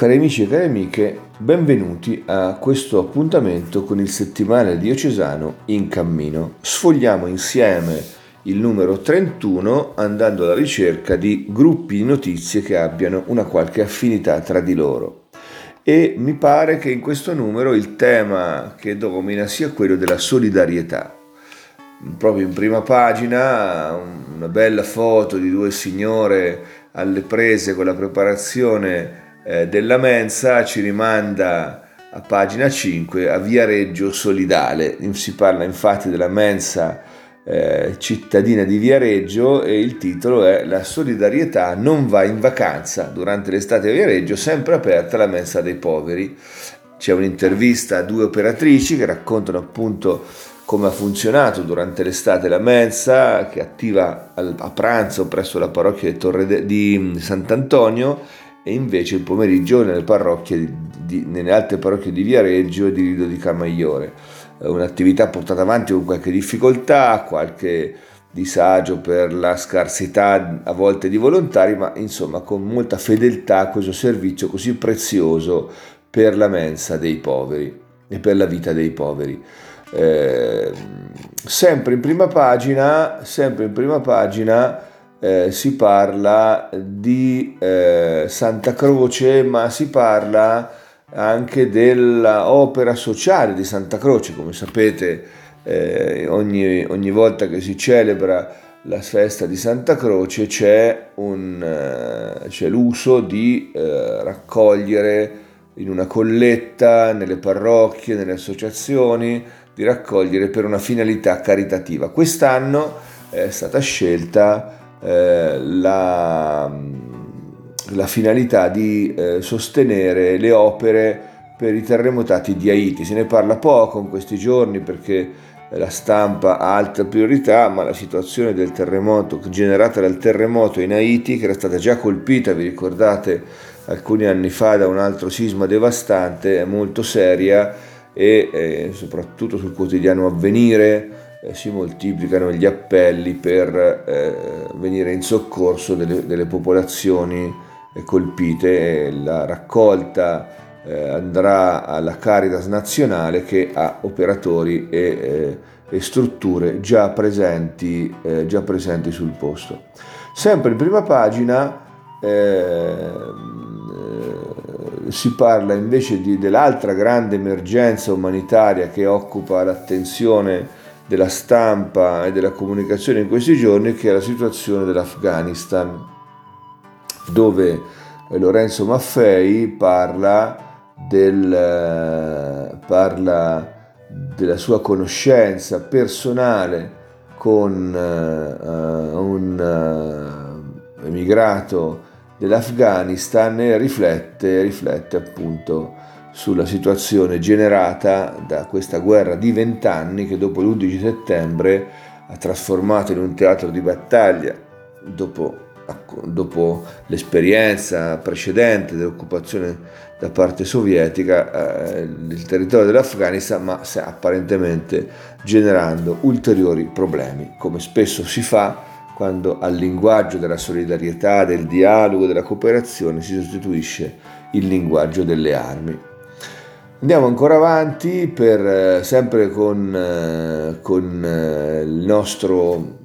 Cari amici e cari amiche, benvenuti a questo appuntamento con il settimanale diocesano in cammino. Sfogliamo insieme il numero 31 andando alla ricerca di gruppi di notizie che abbiano una qualche affinità tra di loro. E mi pare che in questo numero il tema che domina sia quello della solidarietà. Proprio in prima pagina una bella foto di due signore alle prese con la preparazione eh, della mensa ci rimanda a pagina 5 a Viareggio Solidale. Si parla infatti della mensa eh, cittadina di Viareggio e il titolo è La solidarietà non va in vacanza. Durante l'estate a Viareggio sempre aperta la mensa dei poveri. C'è un'intervista a due operatrici che raccontano appunto come ha funzionato durante l'estate la mensa che attiva a pranzo presso la parrocchia di, Torre di Sant'Antonio e invece il pomeriggio nelle, di, nelle altre parrocchie di Viareggio e di Rido di Camaiore. Un'attività portata avanti con qualche difficoltà, qualche disagio per la scarsità a volte di volontari, ma insomma con molta fedeltà a questo servizio così prezioso per la mensa dei poveri e per la vita dei poveri. Eh, sempre in prima pagina, sempre in prima pagina eh, si parla di eh, Santa Croce, ma si parla anche dell'opera sociale di Santa Croce. Come sapete, eh, ogni, ogni, volta che si celebra la festa di Santa Croce c'è, un, eh, c'è l'uso di eh, raccogliere in una colletta nelle parrocchie, nelle associazioni, di raccogliere per una finalità caritativa. Quest'anno è stata scelta eh, la, la, finalità di eh, sostenere le opere per i terremotati di Haiti. Se ne parla poco in questi giorni perché la stampa ha altre priorità, ma la situazione del terremoto generata dal terremoto in Haiti, che era stata già colpita, vi ricordate, alcuni anni fa da un altro sisma devastante, è molto seria e eh, soprattutto sul quotidiano avvenire si moltiplicano gli appelli per eh, venire in soccorso delle, delle popolazioni eh, colpite. La raccolta eh, andrà alla Caritas nazionale che ha operatori e, eh, e strutture già presenti, eh, già presenti, sul posto. Sempre in prima pagina si parla invece di, dell'altra grande emergenza umanitaria che occupa l'attenzione della stampa e della comunicazione in questi giorni che è la situazione dell'Afghanistan, dove Lorenzo Maffei parla, del, parla della sua conoscenza personale con uh, un uh, emigrato dell'Afghanistan e riflette, riflette appunto sulla situazione generata da questa guerra di vent'anni che dopo l'11 settembre ha trasformato in un teatro di battaglia, dopo, dopo l'esperienza precedente dell'occupazione da parte sovietica, eh, il territorio dell'Afghanistan, ma apparentemente generando ulteriori problemi, come spesso si fa quando al linguaggio della solidarietà, del dialogo, della cooperazione si sostituisce il linguaggio delle armi. Andiamo ancora avanti per, eh, sempre con, eh, con eh, il nostro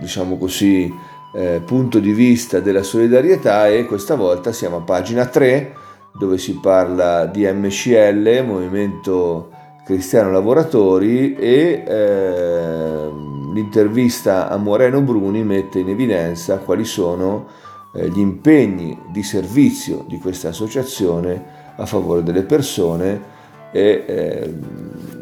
diciamo così, punto di vista della solidarietà e questa volta siamo a pagina 3 dove si parla di MCL, Movimento Cristiano Lavoratori e eh, l'intervista a Moreno Bruni mette in evidenza quali sono eh, gli impegni di servizio di questa associazione a favore delle persone e eh,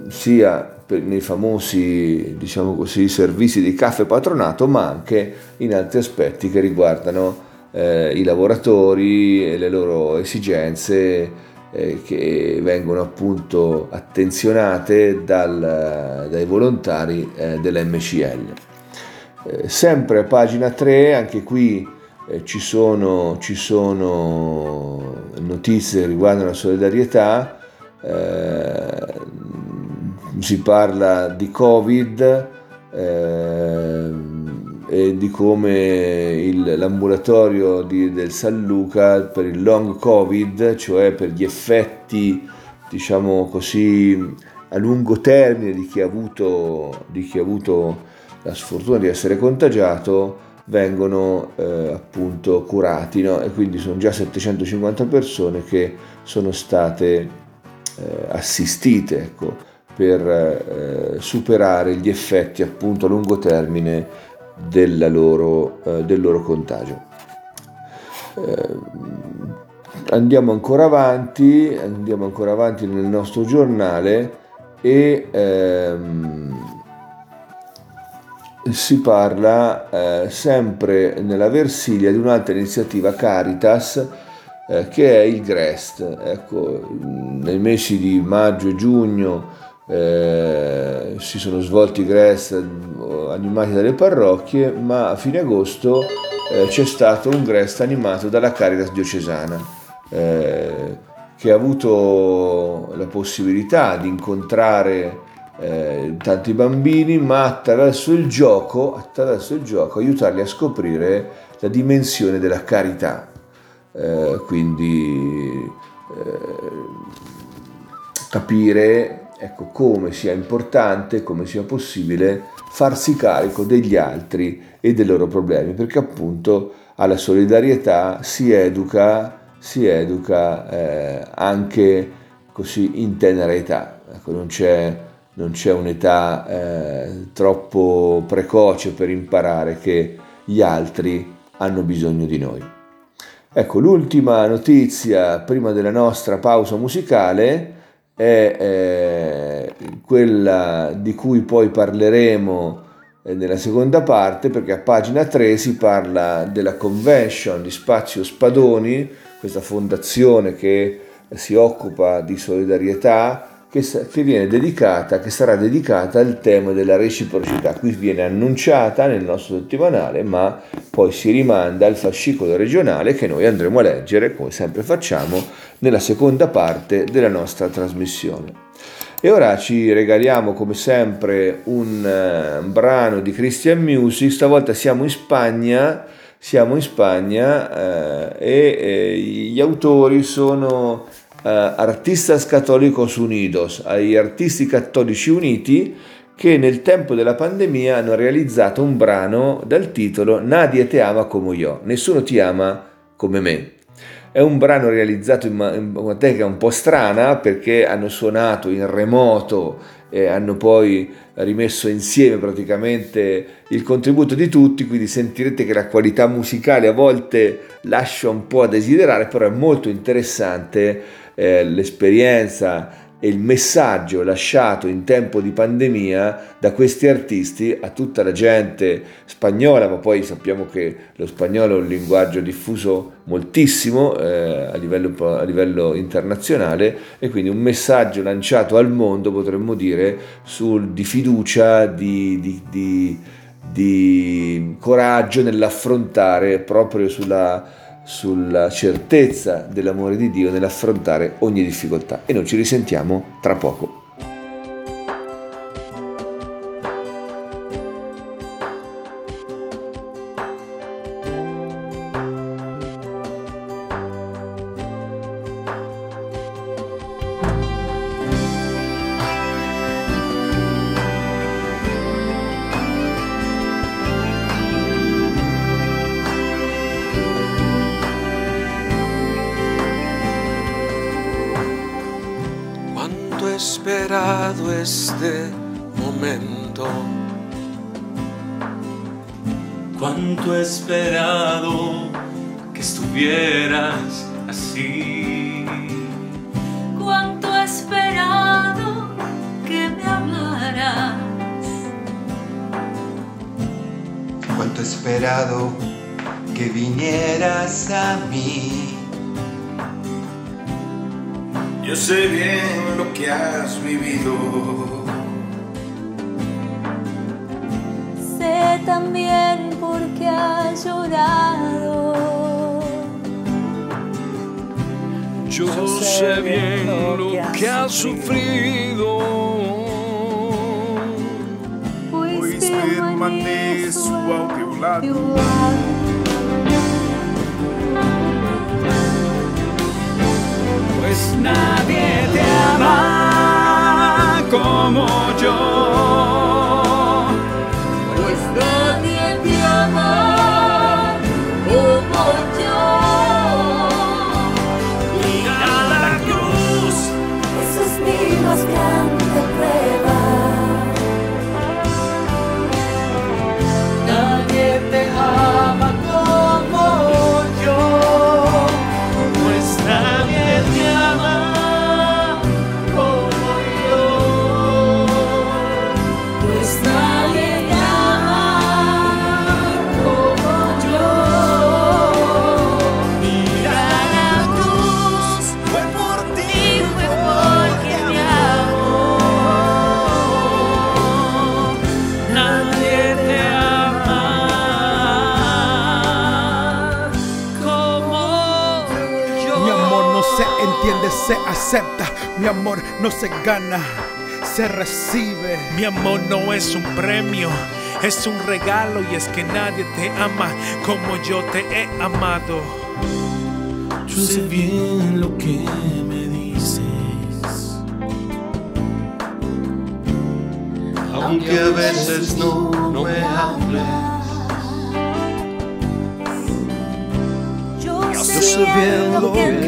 sia nei famosi diciamo così, servizi di caffè patronato ma anche in altri aspetti che riguardano eh, i lavoratori e le loro esigenze eh, che vengono appunto attenzionate dal, dai volontari eh, dell'MCL. Eh, sempre a pagina 3, anche qui eh, ci sono, ci, sono, notizie che riguardano la solidarietà, eh, si parla di Covid eh, e di come il, l'ambulatorio di, del San Luca per il long Covid, cioè per gli effetti diciamo così a lungo termine di chi ha avuto, chi ha avuto la sfortuna di essere contagiato, vengono eh, appunto curati no? e quindi sono già 750 persone che sono state eh, assistite ecco, per eh, superare gli effetti appunto a lungo termine loro, eh, del loro contagio. Eh, andiamo ancora avanti, andiamo ancora avanti nel nostro giornale e ehm, si parla eh, sempre nella Versilia di un'altra iniziativa Caritas eh, che è il GREST. Ecco, nei mesi di maggio e giugno eh, si sono svolti i GREST eh, animati dalle parrocchie, ma a fine agosto eh, c'è stato un GREST animato dalla Caritas diocesana eh, che ha avuto la possibilità di incontrare eh, tanti bambini, ma attraverso il gioco, attraverso il gioco aiutarli a scoprire la dimensione della carità. Eh, quindi eh, capire ecco, come sia importante, come sia possibile farsi carico degli altri e dei loro problemi, perché appunto alla solidarietà si educa, si educa eh, anche così in tenera età. Ecco, non c'è non c'è un'età eh, troppo precoce per imparare che gli altri hanno bisogno di noi. Ecco, l'ultima notizia prima della nostra pausa musicale è eh, quella di cui poi parleremo eh, nella seconda parte perché a pagina 3 si parla della convention di Spazio Spadoni, questa fondazione che si occupa di solidarietà che, che, viene dedicata, che sarà dedicata al tema della reciprocità. Qui viene annunciata nel nostro settimanale, ma poi si rimanda al fascicolo regionale che noi andremo a leggere, come sempre facciamo, nella seconda parte della nostra trasmissione. E ora ci regaliamo come sempre un uh, brano di Christian Music, stavolta siamo in Spagna, siamo in Spagna uh, e, e gli autori sono eh, Artistas Católicos Unidos, agli artisti cattolici uniti che nel tempo della pandemia hanno realizzato un brano dal titolo Nadie te ama come io, nessuno ti ama come me. È un brano realizzato in una tecnica un po' strana perché hanno suonato in remoto e hanno poi rimesso insieme praticamente il contributo di tutti, quindi sentirete che la qualità musicale a volte lascia un po' a desiderare, però è molto interessante eh, l'esperienza e il messaggio lasciato in tempo di pandemia da questi artisti a tutta la gente spagnola, ma poi sappiamo che lo spagnolo è un linguaggio diffuso moltissimo eh, a, livello, a, livello, internazionale e quindi un messaggio lanciato al mondo, potremmo dire, sul, di fiducia, di, di, di, di coraggio nell'affrontare proprio sulla sulla certezza dell'amore di Dio nell'affrontare ogni difficoltà e noi ci risentiamo tra poco. Este momento. Cuánto he esperado que estuvieras así. Cuánto he esperado que me hablaras. Cuánto he esperado que vinieras a mí. Yo sé bien lo que has vivido. Sé también por qué has llorado. Yo sé bien lo que has sufrido. Pois permaneço ao teu lado. Nadie te ama como yo. Entiende, se acepta. Mi amor no se gana, se recibe. Mi amor no es un premio, es un regalo y es que nadie te ama como yo te he amado. Yo sé bien lo que me dices. Aunque a veces no, no me hables. Yo sé bien lo que en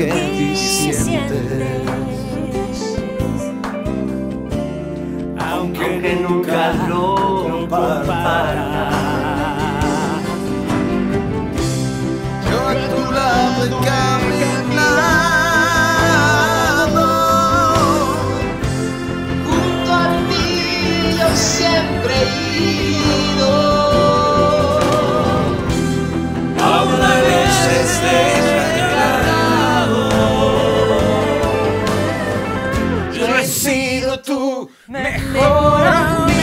sido tu mejor amigo.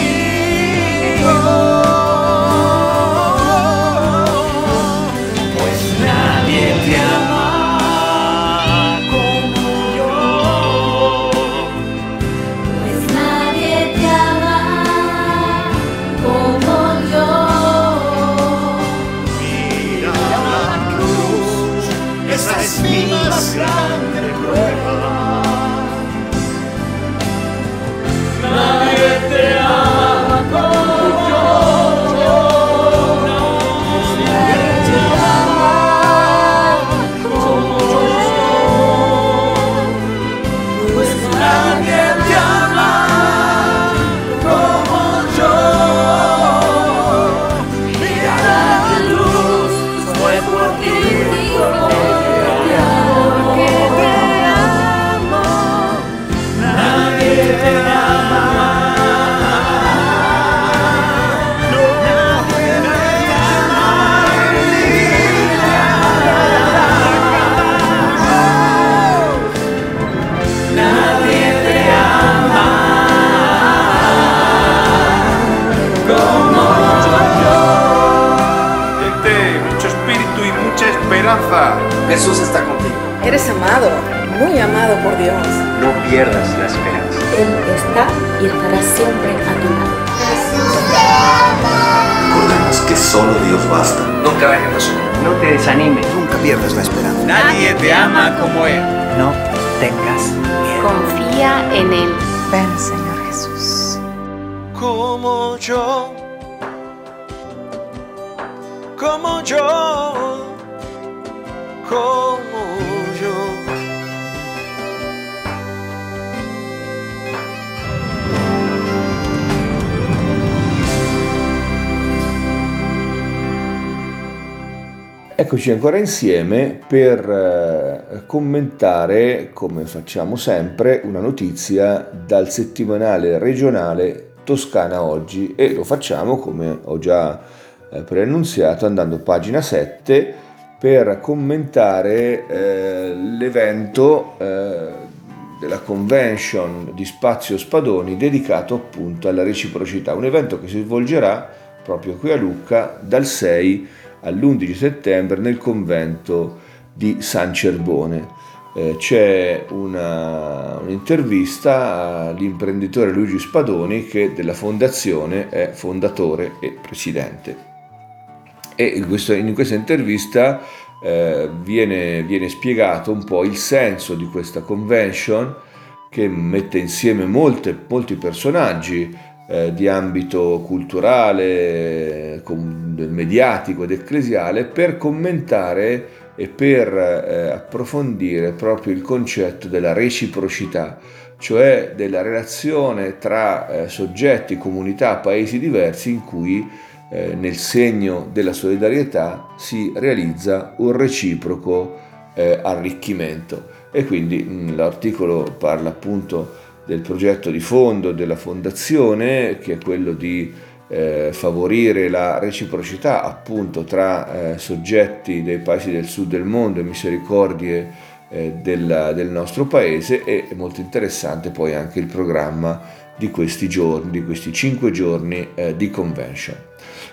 No te desanimes. Nunca pierdas la esperanza. Nadie te ama como Él. No tengas miedo. Confía en Él. Ven, Señor Jesús. como yo, como yo, como Eccoci ancora insieme per eh, commentare, come facciamo sempre, una notizia dal settimanale regionale Toscana Oggi. E lo facciamo, come ho già eh, preannunziato, andando a pagina 7 per commentare eh, l'evento eh, della convention di Spazio Spadoni dedicato appunto alla reciprocità, un evento che si svolgerà proprio qui a Lucca dal 6 all'11 settembre nel convento di San Cerbone. Eh, c'è una, un'intervista all'imprenditore Luigi Spadoni che della fondazione è fondatore e presidente. E in, questo, in questa intervista eh, viene, viene, spiegato un po' il senso di questa convention che mette insieme molte, molti personaggi eh, di ambito culturale, mediatico ed ecclesiale per commentare e per eh, approfondire proprio il concetto della reciprocità, cioè della relazione tra eh, soggetti, comunità, paesi diversi in cui eh, nel segno della solidarietà si realizza un reciproco eh, arricchimento. E quindi mh, l'articolo parla appunto del progetto di fondo della fondazione, che è quello di eh, favorire la reciprocità appunto tra eh, soggetti dei paesi del sud del mondo e misericordie eh, del, del, nostro paese e molto interessante poi anche il programma di questi giorni, di questi cinque giorni eh, di convention.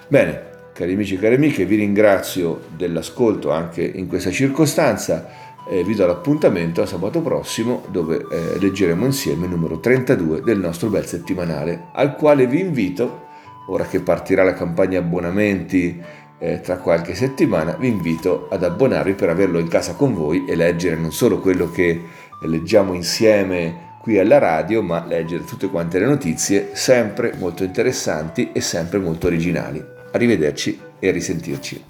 Bene, cari amici e cari amiche, vi ringrazio dell'ascolto anche in questa circostanza. Eh, vi do l'appuntamento a sabato prossimo dove eh, leggeremo insieme il numero 32 del nostro bel settimanale al quale vi invito ora che partirà la campagna abbonamenti eh, tra qualche settimana, vi invito ad abbonarvi per averlo in casa con voi e leggere non solo quello che leggiamo insieme qui alla radio, ma leggere tutte quante le notizie, sempre molto interessanti e sempre molto originali. Arrivederci e a risentirci.